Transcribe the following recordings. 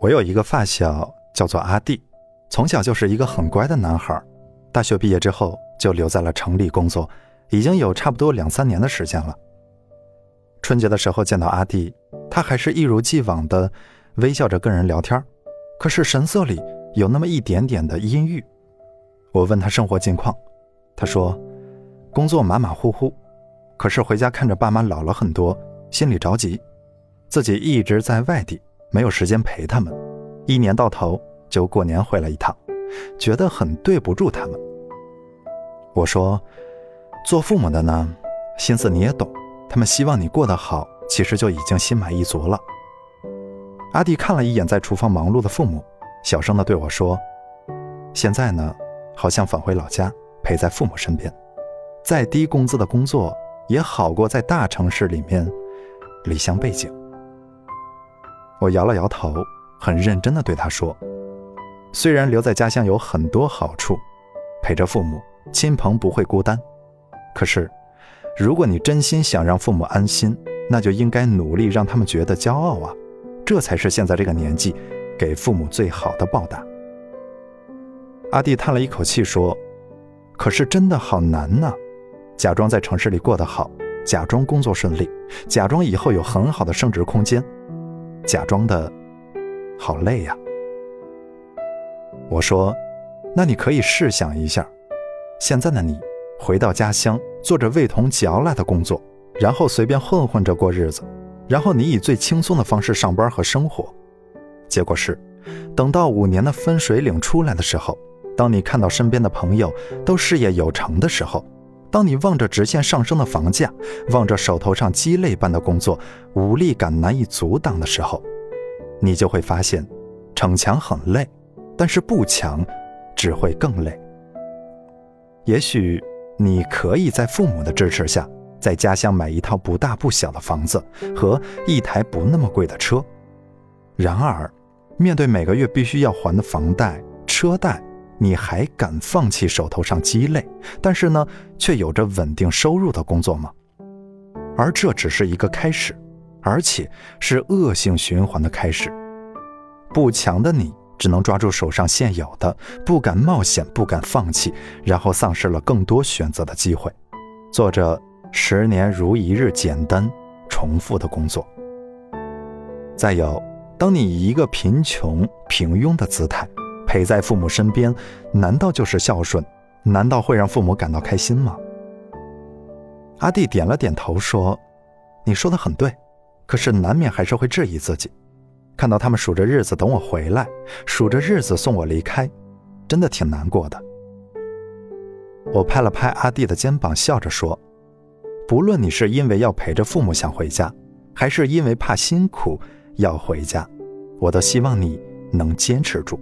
我有一个发小叫做阿弟，从小就是一个很乖的男孩。大学毕业之后就留在了城里工作，已经有差不多两三年的时间了。春节的时候见到阿弟，他还是一如既往的微笑着跟人聊天，可是神色里有那么一点点的阴郁。我问他生活近况，他说工作马马虎虎，可是回家看着爸妈老了很多，心里着急，自己一直在外地。没有时间陪他们，一年到头就过年回来一趟，觉得很对不住他们。我说，做父母的呢，心思你也懂，他们希望你过得好，其实就已经心满意足了。阿弟看了一眼在厨房忙碌的父母，小声的对我说：“现在呢，好像返回老家陪在父母身边，再低工资的工作也好过在大城市里面离乡背井。”我摇了摇头，很认真地对他说：“虽然留在家乡有很多好处，陪着父母亲朋不会孤单，可是，如果你真心想让父母安心，那就应该努力让他们觉得骄傲啊！这才是现在这个年纪给父母最好的报答。”阿弟叹了一口气说：“可是真的好难呐，假装在城市里过得好，假装工作顺利，假装以后有很好的升值空间。”假装的，好累呀。我说，那你可以试想一下，现在的你回到家乡，做着味同嚼蜡的工作，然后随便混混着过日子，然后你以最轻松的方式上班和生活。结果是，等到五年的分水岭出来的时候，当你看到身边的朋友都事业有成的时候。当你望着直线上升的房价，望着手头上鸡肋般的工作，无力感难以阻挡的时候，你就会发现，逞强很累，但是不强，只会更累。也许你可以在父母的支持下，在家乡买一套不大不小的房子和一台不那么贵的车，然而，面对每个月必须要还的房贷、车贷。你还敢放弃手头上鸡肋，但是呢，却有着稳定收入的工作吗？而这只是一个开始，而且是恶性循环的开始。不强的你只能抓住手上现有的，不敢冒险，不敢放弃，然后丧失了更多选择的机会，做着十年如一日简单重复的工作。再有，当你以一个贫穷平庸的姿态。陪在父母身边，难道就是孝顺？难道会让父母感到开心吗？阿弟点了点头，说：“你说的很对，可是难免还是会质疑自己。看到他们数着日子等我回来，数着日子送我离开，真的挺难过的。”我拍了拍阿弟的肩膀，笑着说：“不论你是因为要陪着父母想回家，还是因为怕辛苦要回家，我都希望你能坚持住。”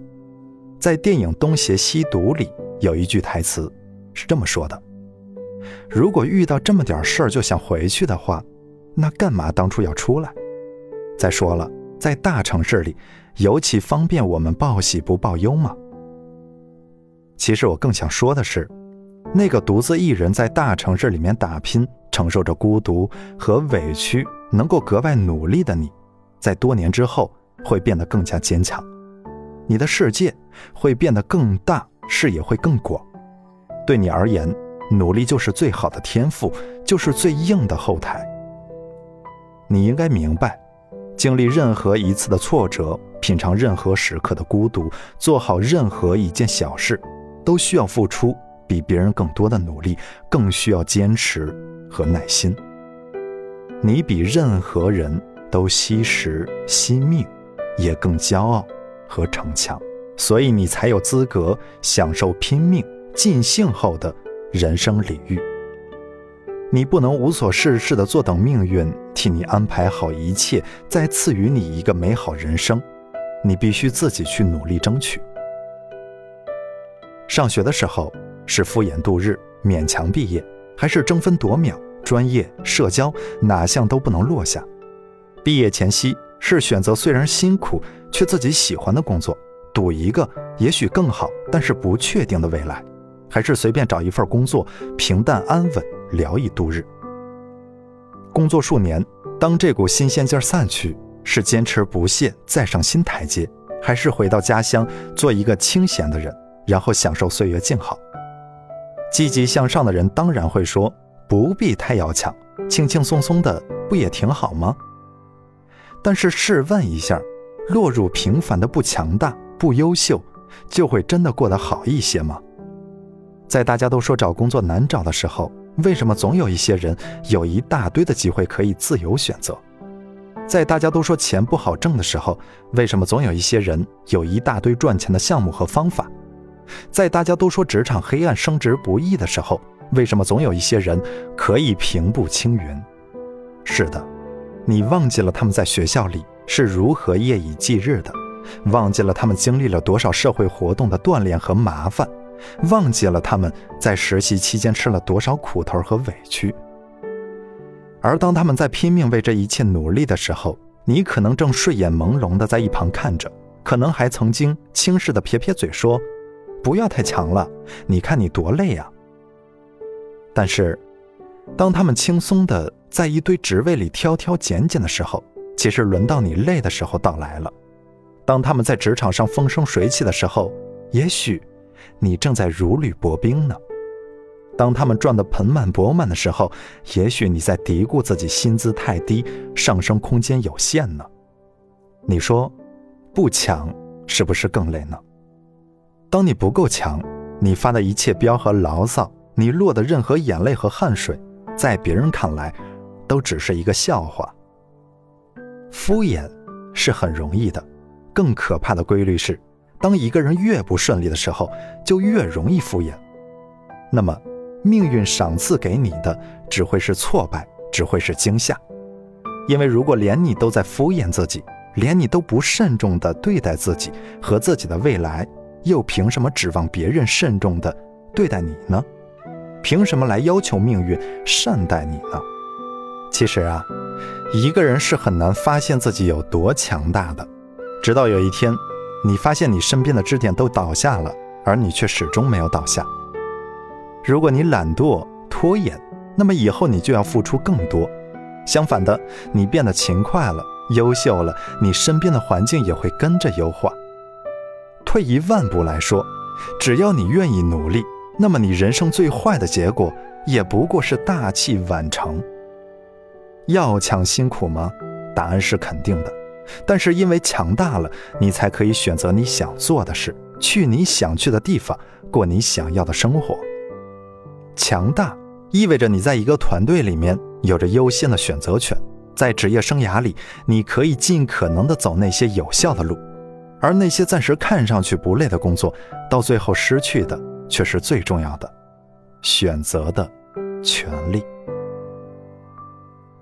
在电影《东邪西毒》里有一句台词是这么说的：“如果遇到这么点事儿就想回去的话，那干嘛当初要出来？再说了，在大城市里，尤其方便我们报喜不报忧嘛。”其实我更想说的是，那个独自一人在大城市里面打拼，承受着孤独和委屈，能够格外努力的你，在多年之后会变得更加坚强。你的世界会变得更大，视野会更广。对你而言，努力就是最好的天赋，就是最硬的后台。你应该明白，经历任何一次的挫折，品尝任何时刻的孤独，做好任何一件小事，都需要付出比别人更多的努力，更需要坚持和耐心。你比任何人都惜时惜命，也更骄傲。和逞强，所以你才有资格享受拼命尽兴后的人生礼遇。你不能无所事事的坐等命运替你安排好一切，再赐予你一个美好人生。你必须自己去努力争取。上学的时候是敷衍度日，勉强毕业，还是争分夺秒，专业社交哪项都不能落下？毕业前夕。是选择虽然辛苦去自己喜欢的工作，赌一个也许更好但是不确定的未来，还是随便找一份工作平淡安稳聊以度日？工作数年，当这股新鲜劲儿散去，是坚持不懈再上新台阶，还是回到家乡做一个清闲的人，然后享受岁月静好？积极向上的人当然会说，不必太要强，轻轻松松的不也挺好吗？但是试问一下，落入平凡的不强大、不优秀，就会真的过得好一些吗？在大家都说找工作难找的时候，为什么总有一些人有一大堆的机会可以自由选择？在大家都说钱不好挣的时候，为什么总有一些人有一大堆赚钱的项目和方法？在大家都说职场黑暗、升职不易的时候，为什么总有一些人可以平步青云？是的，你忘记了他们在学校里是如何夜以继日的，忘记了他们经历了多少社会活动的锻炼和麻烦。忘记了他们在实习期间吃了多少苦头和委屈，而当他们在拼命为这一切努力的时候，你可能正睡眼朦胧地在一旁看着，可能还曾经轻视地撇撇嘴说：“不要太强了，你看你多累呀。”但是，当他们轻松地在一堆职位里挑挑拣拣的时候，其实轮到你累的时候到来了。当他们在职场上风生水起的时候，也许。你正在如履薄冰呢。当他们赚得盆满钵满的时候，也许你在嘀咕自己薪资太低，上升空间有限呢。你说，不强是不是更累呢？当你不够强，你发的一切飙和牢骚，你落的任何眼泪和汗水，在别人看来，都只是一个笑话。敷衍是很容易的，更可怕的规律是。当一个人越不顺利的时候，就越容易敷衍。那么，命运赏赐给你的只会是挫败，只会是惊吓。因为如果连你都在敷衍自己，连你都不慎重地对待自己和自己的未来，又凭什么指望别人慎重地对待你呢？凭什么来要求命运善待你呢？其实啊，一个人是很难发现自己有多强大的，直到有一天。你发现你身边的支点都倒下了，而你却始终没有倒下。如果你懒惰拖延，那么以后你就要付出更多。相反的，你变得勤快了、优秀了，你身边的环境也会跟着优化。退一万步来说，只要你愿意努力，那么你人生最坏的结果也不过是大器晚成。要强辛苦吗？答案是肯定的。但是因为强大了，你才可以选择你想做的事，去你想去的地方，过你想要的生活。强大意味着你在一个团队里面有着优先的选择权，在职业生涯里，你可以尽可能的走那些有效的路，而那些暂时看上去不累的工作，到最后失去的却是最重要的选择的权利。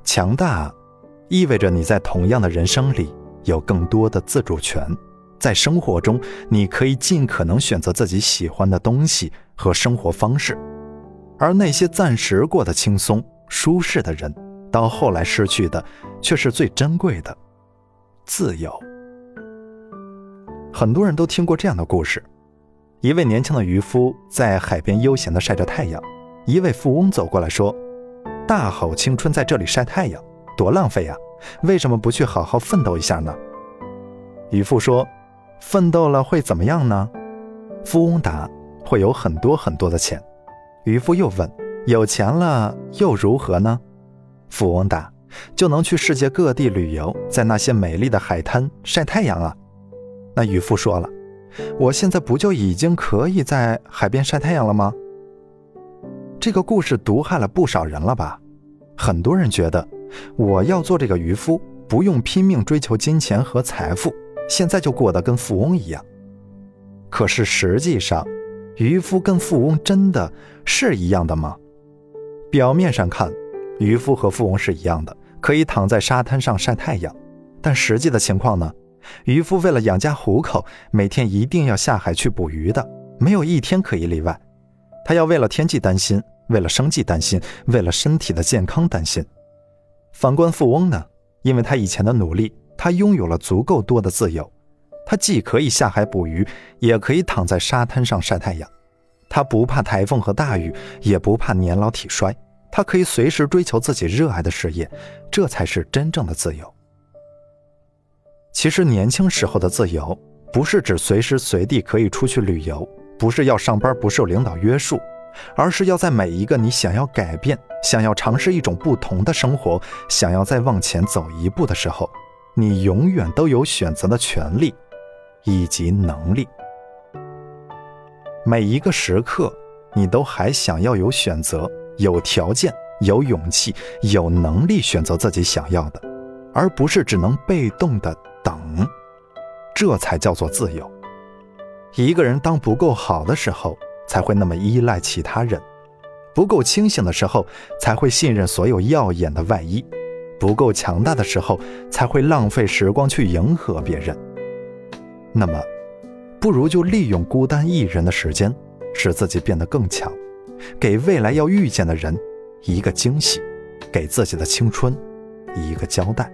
强大。意味着你在同样的人生里有更多的自主权，在生活中你可以尽可能选择自己喜欢的东西和生活方式，而那些暂时过得轻松舒适的人，到后来失去的却是最珍贵的自由。很多人都听过这样的故事：一位年轻的渔夫在海边悠闲地晒着太阳，一位富翁走过来说：“大好青春在这里晒太阳。”多浪费呀！为什么不去好好奋斗一下呢？渔夫说：“奋斗了会怎么样呢？”富翁答：“会有很多很多的钱。”渔夫又问：“有钱了又如何呢？”富翁答：“就能去世界各地旅游，在那些美丽的海滩晒太阳啊。”那渔夫说了：“我现在不就已经可以在海边晒太阳了吗？”这个故事毒害了不少人了吧？很多人觉得。我要做这个渔夫，不用拼命追求金钱和财富，现在就过得跟富翁一样。可是实际上，渔夫跟富翁真的是一样的吗？表面上看，渔夫和富翁是一样的，可以躺在沙滩上晒太阳。但实际的情况呢？渔夫为了养家糊口，每天一定要下海去捕鱼的，没有一天可以例外。他要为了天气担心，为了生计担心，为了身体的健康担心。反观富翁呢？因为他以前的努力，他拥有了足够多的自由。他既可以下海捕鱼，也可以躺在沙滩上晒太阳。他不怕台风和大雨，也不怕年老体衰。他可以随时追求自己热爱的事业，这才是真正的自由。其实年轻时候的自由，不是指随时随地可以出去旅游，不是要上班不受领导约束，而是要在每一个你想要改变、想要尝试一种不同的生活、想要再往前走一步的时候，你永远都有选择的权利以及能力。每一个时刻，你都还想要有选择、有条件、有勇气、有能力选择自己想要的，而不是只能被动的等。这才叫做自由。一个人当不够好的时候，才会那么依赖其他人；不够清醒的时候，才会信任所有耀眼的外衣；不够强大的时候，才会浪费时光去迎合别人。那么，不如就利用孤单一人的时间，使自己变得更强，给未来要遇见的人一个惊喜，给自己的青春一个交代。